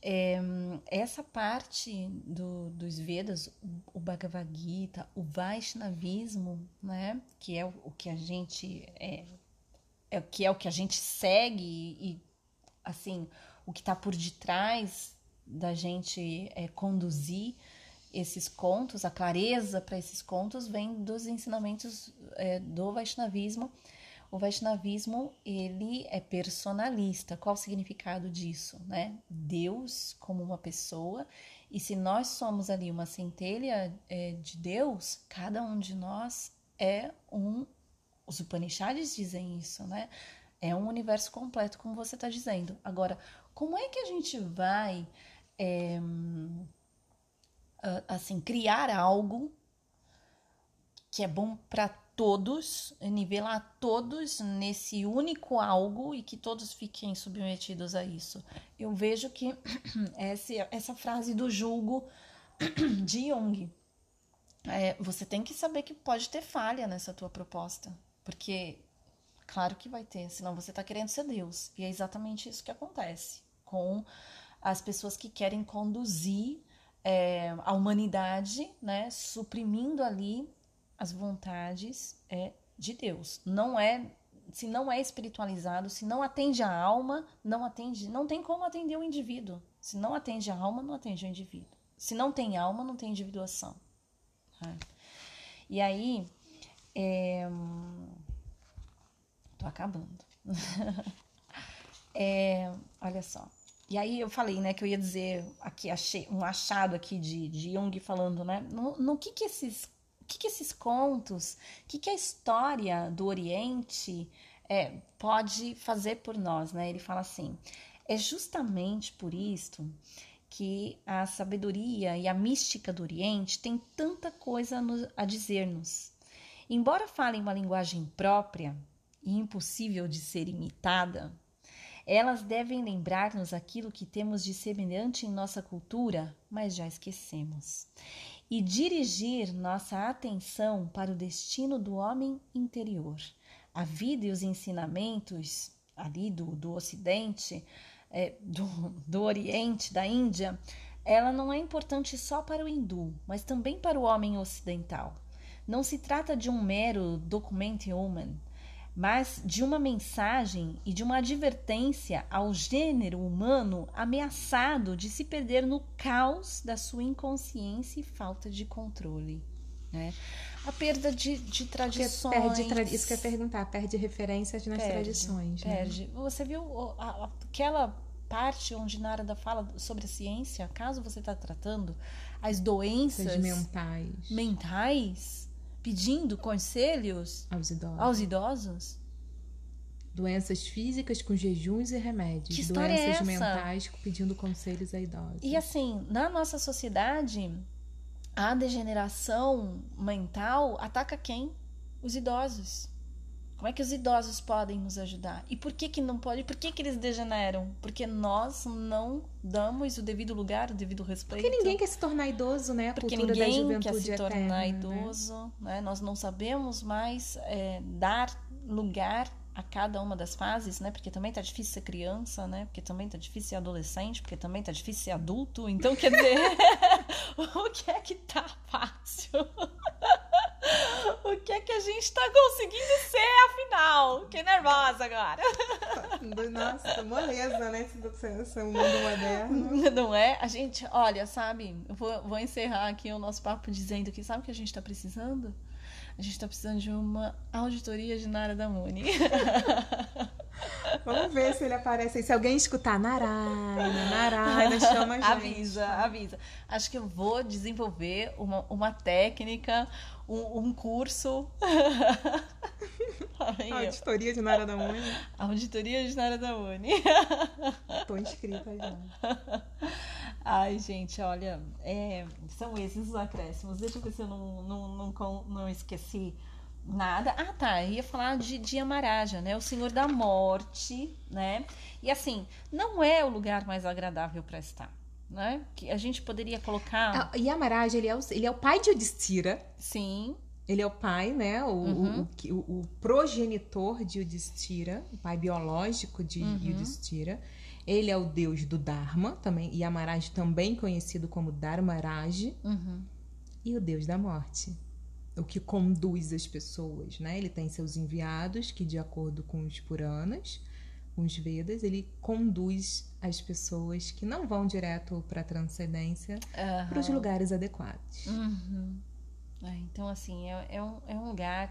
é, essa parte do- dos Vedas, o Bhagavad Gita, o Vaishnavismo, né? Que é o, o que a gente é, é que é o que a gente segue e assim o que está por detrás da gente é, conduzir esses contos, a clareza para esses contos vem dos ensinamentos é, do Vaishnavismo. O Vaishnavismo ele é personalista. Qual o significado disso, né? Deus como uma pessoa e se nós somos ali uma centelha é, de Deus, cada um de nós é um. Os Upanishads dizem isso, né? É um universo completo, como você está dizendo. Agora, como é que a gente vai é, assim criar algo que é bom para todos, nivelar todos nesse único algo e que todos fiquem submetidos a isso? Eu vejo que essa, essa frase do julgo de Jung. É, você tem que saber que pode ter falha nessa tua proposta, porque claro que vai ter, senão você está querendo ser Deus. E é exatamente isso que acontece com as pessoas que querem conduzir é, a humanidade, né, suprimindo ali as vontades é, de Deus. Não é, se não é espiritualizado, se não atende a alma, não atende, não tem como atender o indivíduo. Se não atende a alma, não atende o indivíduo. Se não tem alma, não tem individuação. né? E aí, é, tô acabando. É, olha só. E aí eu falei, né, que eu ia dizer aqui, achei um achado aqui de, de Jung falando, né, no, no que que esses, que que esses contos, o que que a história do Oriente é, pode fazer por nós, né? Ele fala assim, é justamente por isto que a sabedoria e a mística do Oriente tem tanta coisa a nos- a dizer-nos. Embora falem uma linguagem própria e impossível de ser imitada, elas devem lembrar-nos aquilo que temos de semelhante em nossa cultura, mas já esquecemos, e dirigir nossa atenção para o destino do homem interior. A vida e os ensinamentos ali do, do Ocidente, é, do, do Oriente, da Índia, ela não é importante só para o hindu, mas também para o homem ocidental. Não se trata de um mero document human, mas de uma mensagem e de uma advertência ao gênero humano ameaçado de se perder no caos da sua inconsciência e falta de controle. Né? A perda de, de tradições. perde tra- Isso que eu ia perguntar, perde referências nas Perde, tradições. né? Perde. Você viu a- aquela parte onde Narada fala sobre a ciência, caso você está tratando as doenças mentais mentais, pedindo conselhos aos idosos. aos idosos? Doenças físicas com jejuns e remédios. Que história é Doenças essa? mentais pedindo conselhos a idosos. E assim, na nossa sociedade, a degeneração mental ataca quem? Os idosos. Como é que os idosos podem nos ajudar? E por que que não pode? Por que que eles degeneram? Porque nós não damos o devido lugar, o devido respeito. Porque ninguém quer se tornar idoso, né? A Porque ninguém quer se tornar eterna, né? idoso, né? Nós não sabemos mais é, dar lugar a cada uma das fases, né? Porque também tá difícil ser criança, né? Porque também tá difícil ser adolescente, porque também tá difícil ser adulto. Então, quer dizer, o que é que tá fácil? o que é que a gente tá conseguindo ser, afinal? Fiquei nervosa agora. Nossa, moleza, né? Esse mundo moderno. Não é? A gente, olha, sabe? Eu vou, vou encerrar aqui o nosso papo dizendo que sabe o que a gente tá precisando? A gente tá precisando de uma auditoria de Nara da Muni. Vamos ver se ele aparece aí. Se alguém escutar Narayana, Narayana, chama a gente. Avisa, avisa. Acho que eu vou desenvolver uma, uma técnica, um, um curso. Auditoria de Nara da Muni. Auditoria de Nara da Muni. Tô inscrita já. Ai, gente, olha, é, são esses os acréscimos. Deixa eu ver se eu não, não, não, não esqueci nada. Ah, tá. Eu ia falar de, de Amaraja, né? O Senhor da Morte, né? E assim, não é o lugar mais agradável para estar. Né? Que a gente poderia colocar. Ah, Yamaraja, ele é o, ele é o pai de Odistira. Sim. Ele é o pai, né? O, uhum. o, o, o, progenitor de Yudhishthira, o pai biológico de uhum. Yudhishthira. Ele é o deus do Dharma, também, Yamaraj também conhecido como Dharmaraj, uhum. e o deus da morte, o que conduz as pessoas, né? Ele tem seus enviados que, de acordo com os Puranas, com os Vedas, ele conduz as pessoas que não vão direto para a transcendência uhum. para os lugares adequados. Uhum. É, então, assim, é, é, um, é um lugar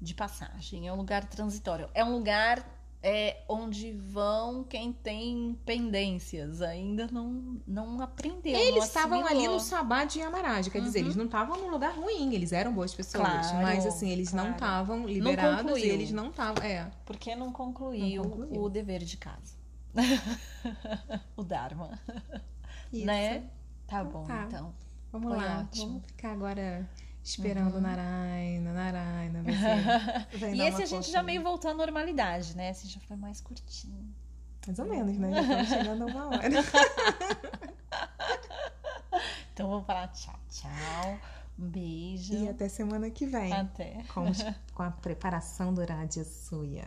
de passagem, é um lugar transitório, é um lugar é onde vão quem tem pendências, ainda não, não aprendeu. Eles estavam ali no Sabá de Yamaraj, quer uhum. dizer, eles não estavam num lugar ruim, eles eram boas pessoas, claro, mas assim, eles claro. não estavam liberados não e eles não estavam. É. Porque não concluiu, não concluiu, o dever de casa. o Dharma. Isso. Né? Tá então bom, tá. então. Vamos Foi lá, ótimo. vamos ficar agora Esperando uhum. Narayana, Narayana. e esse a gente já meio voltou à normalidade, né? Esse já foi mais curtinho. Mais ou menos, né? Já estamos chegando a uma hora. então vamos falar tchau, tchau. Um beijo. E até semana que vem. Até. Com, com a preparação do Radha Suya.